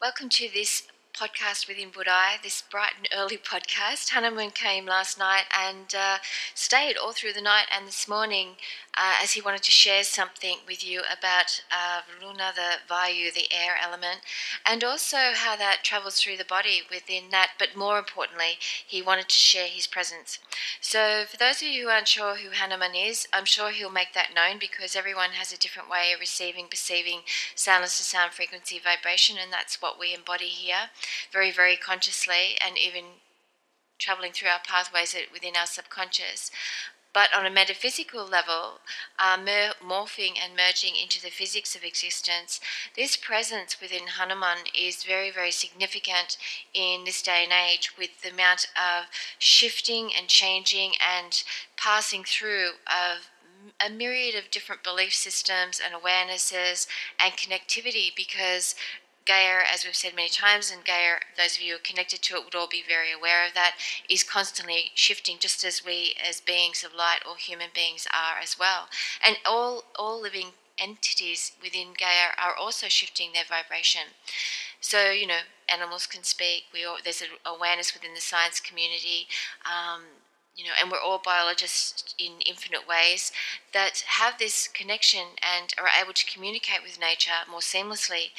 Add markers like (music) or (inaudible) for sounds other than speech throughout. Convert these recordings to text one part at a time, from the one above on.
Welcome to this podcast within Budai, this bright and early (laughs) podcast. Hanuman came last night and uh, stayed all through the night and this morning uh, as he wanted to share something with you about uh, the Vayu, the air element, and also how that travels through the body within that. But more importantly, he wanted to share his presence. So, for those of you who aren't sure who Hanuman is, I'm sure he'll make that known because everyone has a different way of receiving, perceiving soundless to sound frequency vibration, and that's what we embody here very, very consciously and even traveling through our pathways within our subconscious. But on a metaphysical level, uh, mer- morphing and merging into the physics of existence, this presence within Hanuman is very, very significant in this day and age with the amount of shifting and changing and passing through of a myriad of different belief systems and awarenesses and connectivity because Gaia, as we've said many times, and Gaia, those of you who are connected to it would all be very aware of that, is constantly shifting, just as we, as beings of light or human beings, are as well. And all, all living entities within Gaia are also shifting their vibration. So, you know, animals can speak. We all, there's an awareness within the science community. Um, you know, and we're all biologists in infinite ways that have this connection and are able to communicate with nature more seamlessly,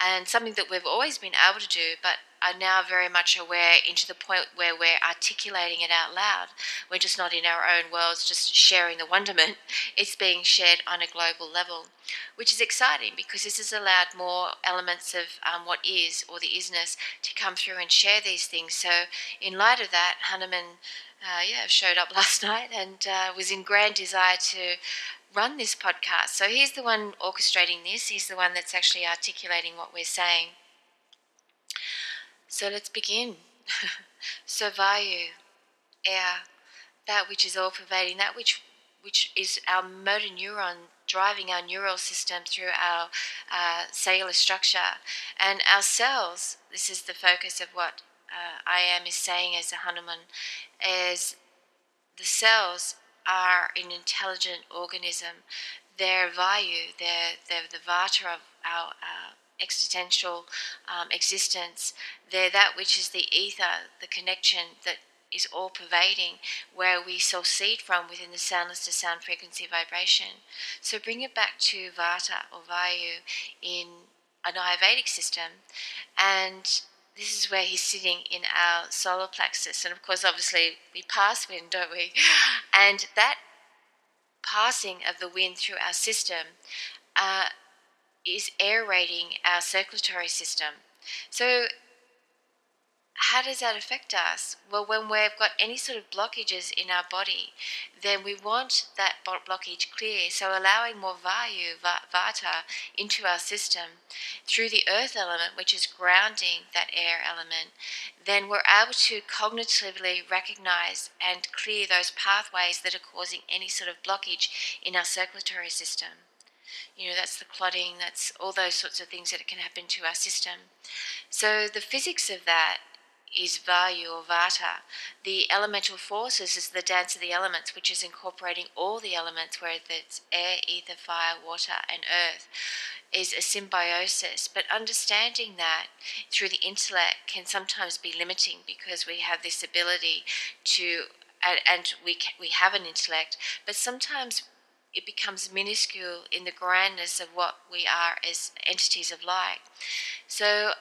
and something that we've always been able to do, but are now very much aware into the point where we're articulating it out loud. We're just not in our own worlds, just sharing the wonderment. (laughs) It's being shared on a global level, which is exciting because this has allowed more elements of um, what is or the isness to come through and share these things. So, in light of that, Hanuman uh, yeah, showed up (laughs) last night and uh, was in grand desire to run this podcast. So he's the one orchestrating this. He's the one that's actually articulating what we're saying. So let's begin. (laughs) so Vayu, air, that which is all pervading, that which which is our motor neuron driving our neural system through our uh, cellular structure. And our cells, this is the focus of what uh, I am is saying as a Hanuman, is the cells are an intelligent organism. They're vayu, they're, they're the vata of our uh, existential um, existence. They're that which is the ether, the connection that is all pervading, where we sow seed from within the soundless to sound frequency vibration. So bring it back to Vata or Vayu in an Ayurvedic system and this is where he's sitting in our solar plexus. And of course, obviously, we pass wind, don't we? (laughs) And that passing of the wind through our system uh, is aerating our circulatory system. So how does that affect us? Well, when we've got any sort of blockages in our body, then we want that blockage clear. So, allowing more Vayu, Vata, into our system through the earth element, which is grounding that air element, then we're able to cognitively recognize and clear those pathways that are causing any sort of blockage in our circulatory system. You know, that's the clotting, that's all those sorts of things that can happen to our system. So, the physics of that is Vayu or Vata. The elemental forces is the dance of the elements, which is incorporating all the elements, whether it's air, ether, fire, water, and earth, is a symbiosis. But understanding that through the intellect can sometimes be limiting because we have this ability to, and, and we, we have an intellect, but sometimes it becomes minuscule in the grandness of what we are as entities of light. So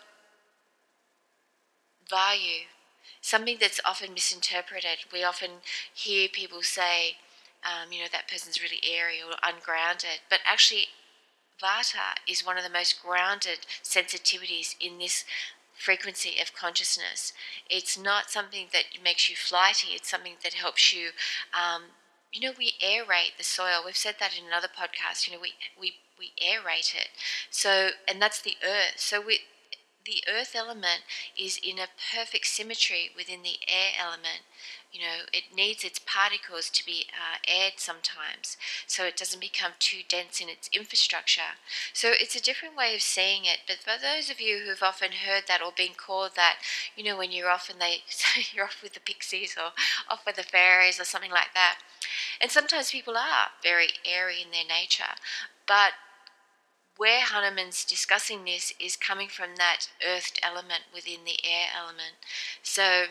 Vayu, something that's often misinterpreted. We often hear people say, um, you know, that person's really airy or ungrounded, but actually, Vata is one of the most grounded sensitivities in this frequency of consciousness. It's not something that makes you flighty, it's something that helps you. Um, you know, we aerate the soil. We've said that in another podcast. You know, we we we aerate it. So, and that's the earth. So we the earth element is in a perfect symmetry within the air element. You know, it needs its particles to be uh, aired sometimes so it doesn't become too dense in its infrastructure. So it's a different way of seeing it. But for those of you who've often heard that or been called that, you know, when you're off and they (laughs) you're off with the pixies or off with the fairies or something like that. And sometimes people are very airy in their nature, but where Hanuman's discussing this is coming from that earthed element within the air element. So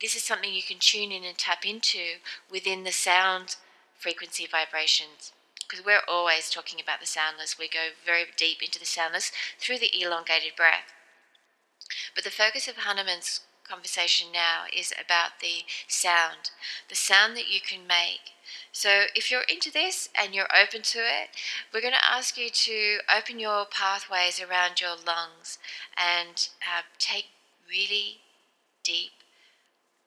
this is something you can tune in and tap into within the sound frequency vibrations because we're always talking about the soundless. We go very deep into the soundless through the elongated breath. But the focus of Hanuman's conversation now is about the sound, the sound that you can make. So, if you're into this and you're open to it, we're going to ask you to open your pathways around your lungs and uh, take really deep,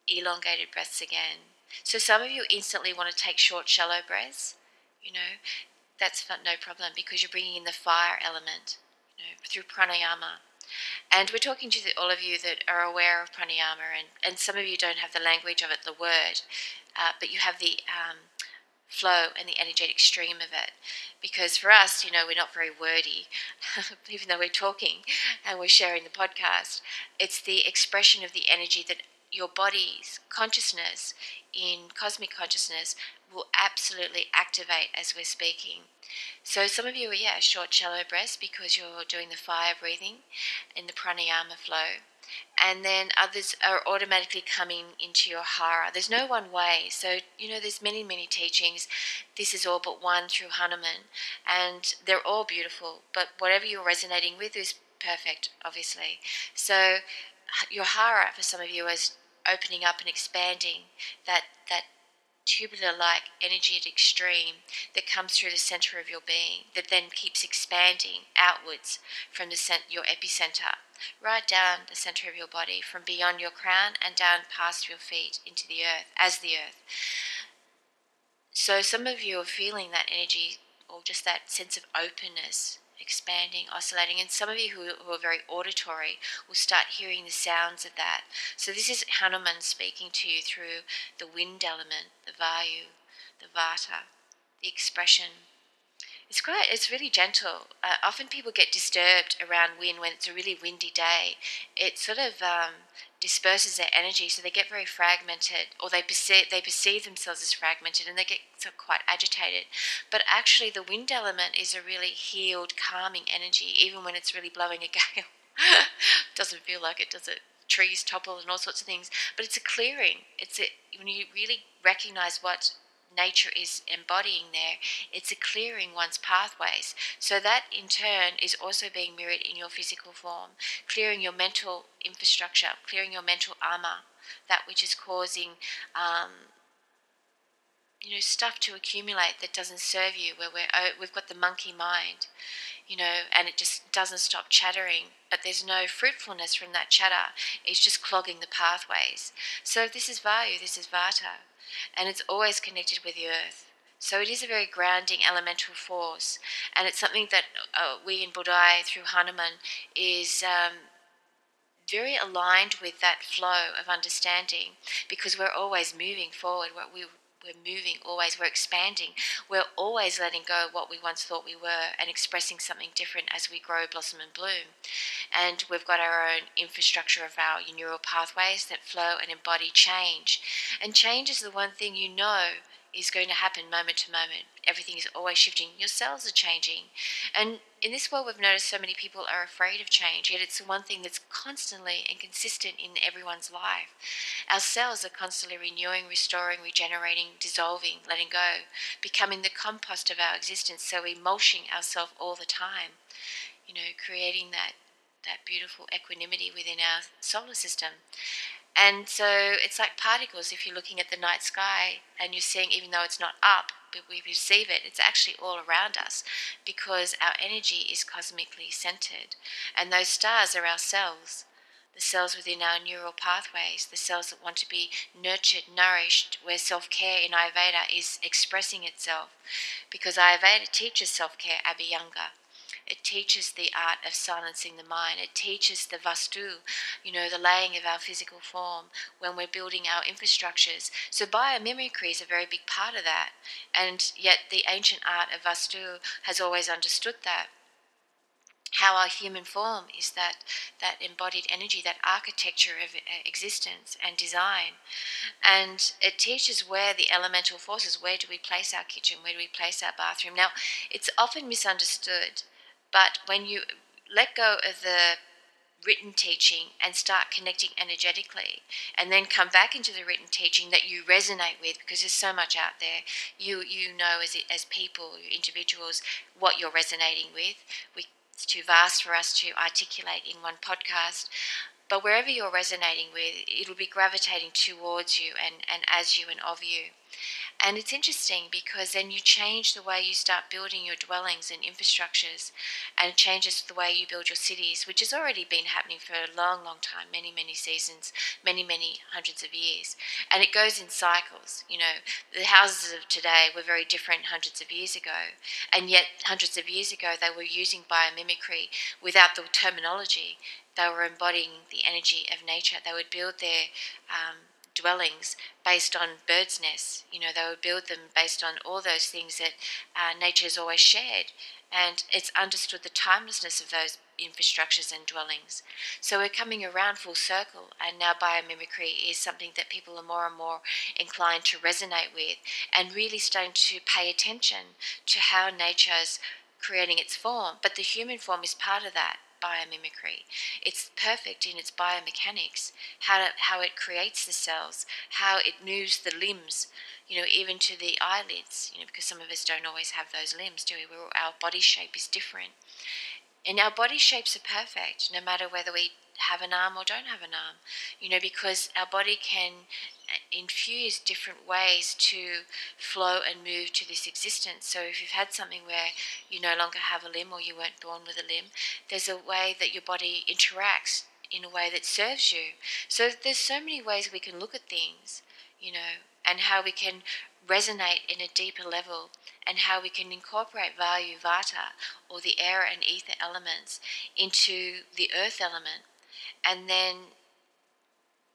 elongated breaths again. So, some of you instantly want to take short, shallow breaths. You know, that's no problem because you're bringing in the fire element you know, through pranayama. And we're talking to all of you that are aware of pranayama, and, and some of you don't have the language of it, the word, uh, but you have the um, flow and the energetic stream of it. Because for us, you know, we're not very wordy, (laughs) even though we're talking and we're sharing the podcast. It's the expression of the energy that your body's consciousness in cosmic consciousness will absolutely activate as we're speaking. So some of you are yeah short shallow breaths because you're doing the fire breathing in the pranayama flow. And then others are automatically coming into your hara. There's no one way. So, you know, there's many, many teachings. This is all but one through Hanuman. And they're all beautiful. But whatever you're resonating with is perfect, obviously. So your hara for some of you is opening up and expanding that that tubular like energy at extreme that comes through the center of your being that then keeps expanding outwards from the cent- your epicenter right down the center of your body from beyond your crown and down past your feet into the earth as the earth. So some of you are feeling that energy or just that sense of openness expanding, oscillating. And some of you who, who, are very auditory will start hearing the sounds of that. So this is Hanuman speaking to you through the wind element, the vayu, the vata, the expression. It's quite, it's really gentle. Uh, often people get disturbed around wind when it's a really windy day. It sort of um, disperses their energy, so they get very fragmented, or they perceive they perceive themselves as fragmented, and they get sort of quite agitated. But actually, the wind element is a really healed, calming energy, even when it's really blowing a (laughs) gale. Doesn't feel like it, does it? Trees topple and all sorts of things, but it's a clearing. It's a, when you really recognize what nature is embodying there, it's a clearing one's pathways. So that in turn is also being mirrored in your physical form, clearing your mental infrastructure, clearing your mental armor, that which is causing. Um, you know, stuff to accumulate that doesn't serve you. Where we're, oh, we've got the monkey mind, you know, and it just doesn't stop chattering, but there's no fruitfulness from that chatter. It's just clogging the pathways. So this is Vayu, this is Vata and it's always connected with the earth. So it is a very grounding elemental force, and it's something that uh, we in Budai through Hanuman is um, very aligned with that flow of understanding because we're always moving forward. What we we're moving always, we're expanding, we're always letting go of what we once thought we were and expressing something different as we grow, blossom, and bloom. And we've got our own infrastructure of our neural pathways that flow and embody change. And change is the one thing you know is going to happen moment to moment. Everything is always shifting. Your cells are changing. And in this world, we've noticed so many people are afraid of change, yet it's the one thing that's constantly and consistent in everyone's life. Our cells are constantly renewing, restoring, regenerating, dissolving, letting go, becoming the compost of our existence. So we're mulching ourselves all the time, you know, creating that, that beautiful equanimity within our solar system. And so it's like particles if you're looking at the night sky and you're seeing, even though it's not up, but we perceive it, it's actually all around us because our energy is cosmically centered. And those stars are our cells, the cells within our neural pathways, the cells that want to be nurtured, nourished, where self care in Ayurveda is expressing itself. Because Ayurveda teaches self care, Abhyanga. It teaches the art of silencing the mind. It teaches the vastu, you know, the laying of our physical form when we're building our infrastructures. So biomimicry is a very big part of that. And yet the ancient art of vastu has always understood that. how our human form is that that embodied energy, that architecture of uh, existence and design, and it teaches where the elemental forces. Where do we place our kitchen? Where do we place our bathroom? Now, it's often misunderstood, but when you let go of the written teaching and start connecting energetically and then come back into the written teaching that you resonate with because there's so much out there you you know as as people individuals what you're resonating with we it's too vast for us to articulate in one podcast. But wherever you're resonating with, it'll be gravitating towards you and, and as you and of you. And it's interesting because then you change the way you start building your dwellings and infrastructures, and it changes the way you build your cities, which has already been happening for a long, long time many, many seasons, many, many hundreds of years. And it goes in cycles. You know, the houses of today were very different hundreds of years ago, and yet hundreds of years ago they were using biomimicry without the terminology. They were embodying the energy of nature. They would build their um, dwellings based on birds' nests. You know, they would build them based on all those things that uh, nature has always shared. And it's understood the timelessness of those infrastructures and dwellings. So we're coming around full circle, and now biomimicry is something that people are more and more inclined to resonate with, and really starting to pay attention to how nature's creating its form. But the human form is part of that biomimicry. It's perfect in its biomechanics, how, to, how it creates the cells, how it moves the limbs, you know, even to the eyelids, you know, because some of us don't always have those limbs, do we? Our body shape is different. And our body shapes are perfect, no matter whether we have an arm or don't have an arm, you know, because our body can uh, infuse different ways to flow and move to this existence. So if you've had something where you no longer have a limb or you weren't born with a limb, there's a way that your body interacts in a way that serves you. So there's so many ways we can look at things, you know, and how we can resonate in a deeper level and how we can incorporate Vayu Vata or the air and ether elements into the earth element and then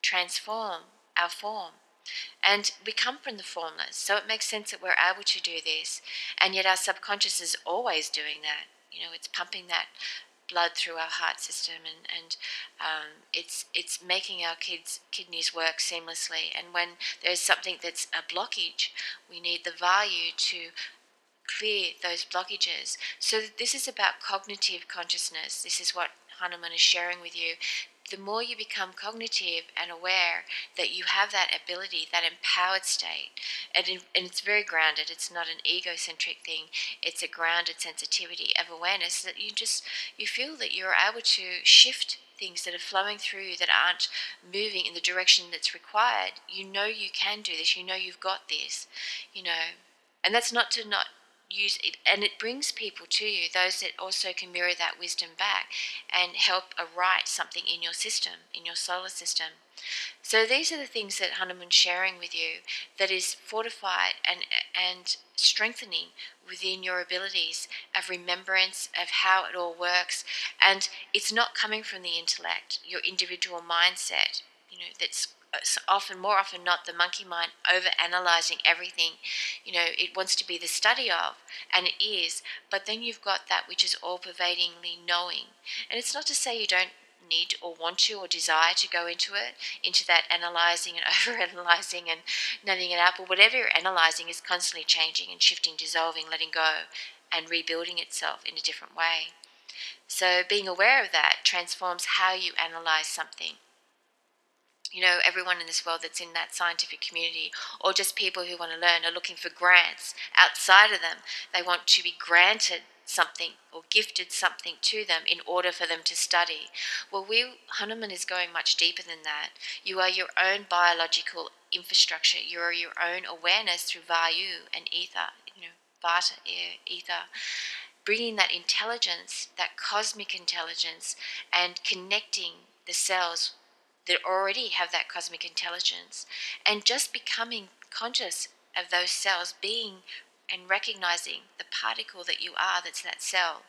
transform our form. And we come from the formless, so it makes sense that we're able to do this. And yet our subconscious is always doing that. You know, it's pumping that blood through our heart system and, and um, it's it's making our kids kidneys work seamlessly and when there's something that's a blockage we need the Vayu to clear those blockages so this is about cognitive consciousness this is what Hanuman is sharing with you the more you become cognitive and aware that you have that ability, that empowered state, and, and it's very grounded, it's not an egocentric thing, it's a grounded sensitivity of awareness that you just, you feel that you're able to shift things that are flowing through you that aren't moving in the direction that's required. You know you can do this, you know you've got this, you know. And that's not to not use it and it brings people to you those that also can mirror that wisdom back and help write something in your system in your solar system. So these are the things that Hanuman's sharing with you that is fortified and and strengthening within your abilities of remembrance of how it all works. And it's not coming from the intellect your individual mindset you know that's often more often not the monkey mind over analyzing everything you know it wants to be the study of and it is but then you've got that which is all pervadingly knowing. And it's not to say you don't need or want to or desire to go into it into that analyzing and (laughs) over analyzing and nutting it out but whatever you're analyzing is constantly changing and shifting dissolving letting go and rebuilding itself in a different way. So being aware of that transforms how you analyze something you know, everyone in this world that's in that scientific community, or just people who want to learn, are looking for grants outside of them. They want to be granted something or gifted something to them in order for them to study. Well, we Hanuman is going much deeper than that. You are your own biological infrastructure. You are your own awareness through Vayu and ether, you know, Vata, air, ether. Bringing that intelligence, that cosmic intelligence, and connecting the cells that already have that cosmic intelligence and just becoming conscious of those cells being and recognizing the particle that you are that's that cell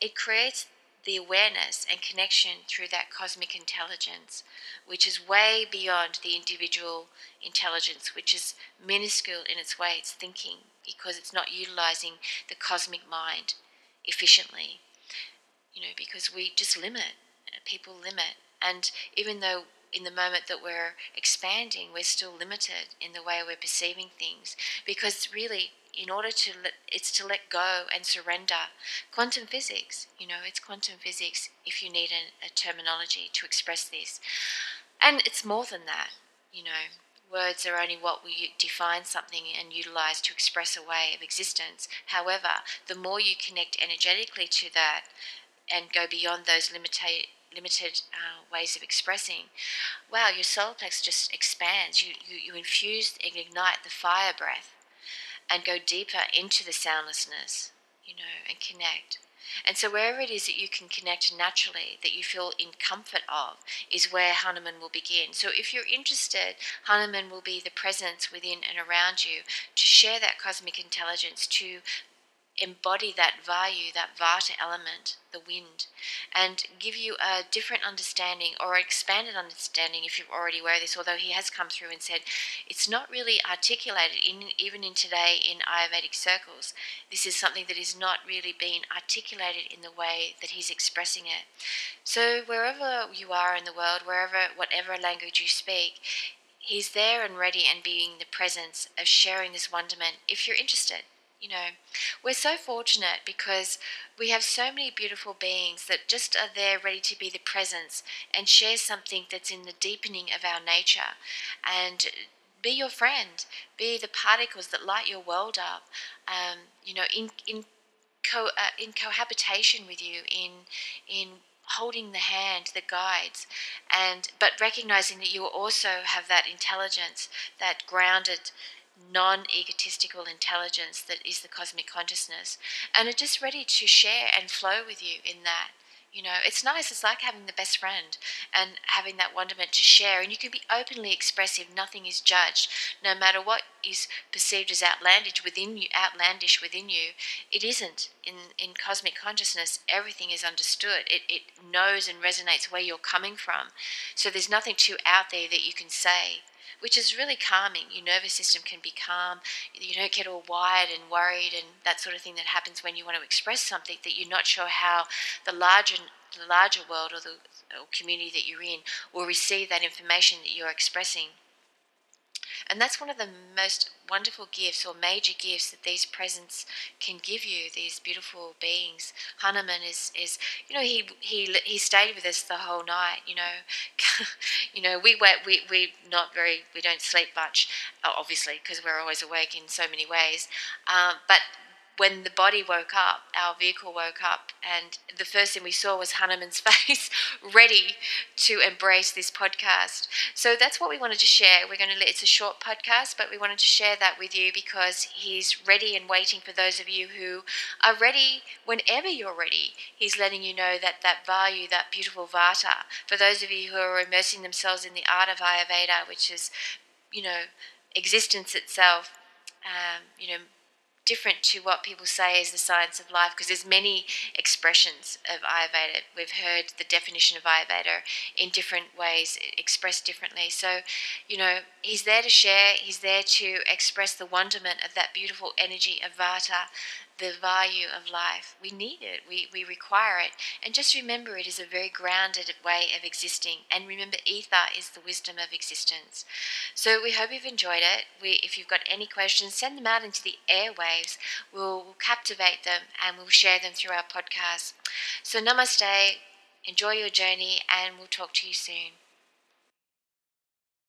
it creates the awareness and connection through that cosmic intelligence, which is way beyond the individual intelligence, which is minuscule in its way, it's thinking, because it's not utilizing the cosmic mind efficiently. you know, because we just limit. People limit. And even though in the moment that we're expanding, we're still limited in the way we're perceiving things. Because really in order to let, it's to let go and surrender quantum physics you know it's quantum physics if you need an, a terminology to express this. And it's more than that you know. Words are only what we define something and utilize to express a way of existence. However the more you connect energetically to that and go beyond those limited limited uh, ways of expressing, wow, your solar plexus just expands. You, you, you infuse and ignite the fire breath and go deeper into the soundlessness, you know, and connect. And so, wherever it is that you can connect naturally, that you feel in comfort of, is where Hanuman will begin. So, if you're interested, Hanuman will be the presence within and around you to share that cosmic intelligence, to embody that vayu, that vata element, the wind, and give you a different understanding or expanded understanding if you're already aware of this, although he has come through and said it's not really articulated in even in today in Ayurvedic circles. This is something that is not really being articulated in the way that he's expressing it. So wherever you are in the world, wherever whatever language you speak, he's there and ready and being the presence of sharing this wonderment if you're interested. You know, we're so fortunate because we have so many beautiful beings that just are there ready to be the presence and share something that's in the deepening of our nature. And be your friend, be the particles that light your world up, um, you know, in, in, co, uh, in cohabitation with you, in, in holding the hand that guides. And but recognizing that you also have that intelligence that grounded non egotistical intelligence that is the cosmic consciousness, and are just ready to share and flow with you in that. You know, it's nice. It's like having the best friend and having that wonderment to share. And you can be openly expressive. Nothing is judged, no matter what is perceived as outlandish within you. Outlandish within you, it isn't. In in cosmic consciousness, everything is understood. It it knows and resonates where you're coming from. So there's nothing too out there that you can say which is really calming. Your nervous system can be calm. You don't get all wired and worried and that sort of thing that happens when you want to express something that you're not sure how the larger the larger world or the or community that you're in will receive that information that you're expressing. And that's one of the most wonderful gifts or major gifts that these presents can give you, these beautiful beings. Hanuman is, is you know, he, he, he stayed with us the whole night, you know. (laughs) you know, we, we, we not very, we don't sleep much, obviously, because we're always awake in so many ways. Um, but when the body woke up, our vehicle woke up, and the first thing we saw was Hanuman's (laughs) face, ready to embrace this podcast. So that's what we wanted to share. We're going to let it's a short podcast, but we wanted to share that with you because he's ready and waiting for those of you who are ready whenever you're ready. He's letting you know that that vayu, that beautiful vata, for those of you who are immersing themselves in the art of Ayurveda, which is, you know, existence itself. Um, you know, different to what people say is the science of life because there's many expressions of ayurveda. We've heard the definition of ayurveda in different ways expressed differently. So you know he's there to share he's there to express the wonderment of that beautiful energy of vata the value of life. We need it, we, we require it. And just remember it is a very grounded way of existing. And remember, ether is the wisdom of existence. So we hope you've enjoyed it. We, if you've got any questions, send them out into the airwaves. We'll, we'll captivate them and we'll share them through our podcast. So, namaste, enjoy your journey, and we'll talk to you soon.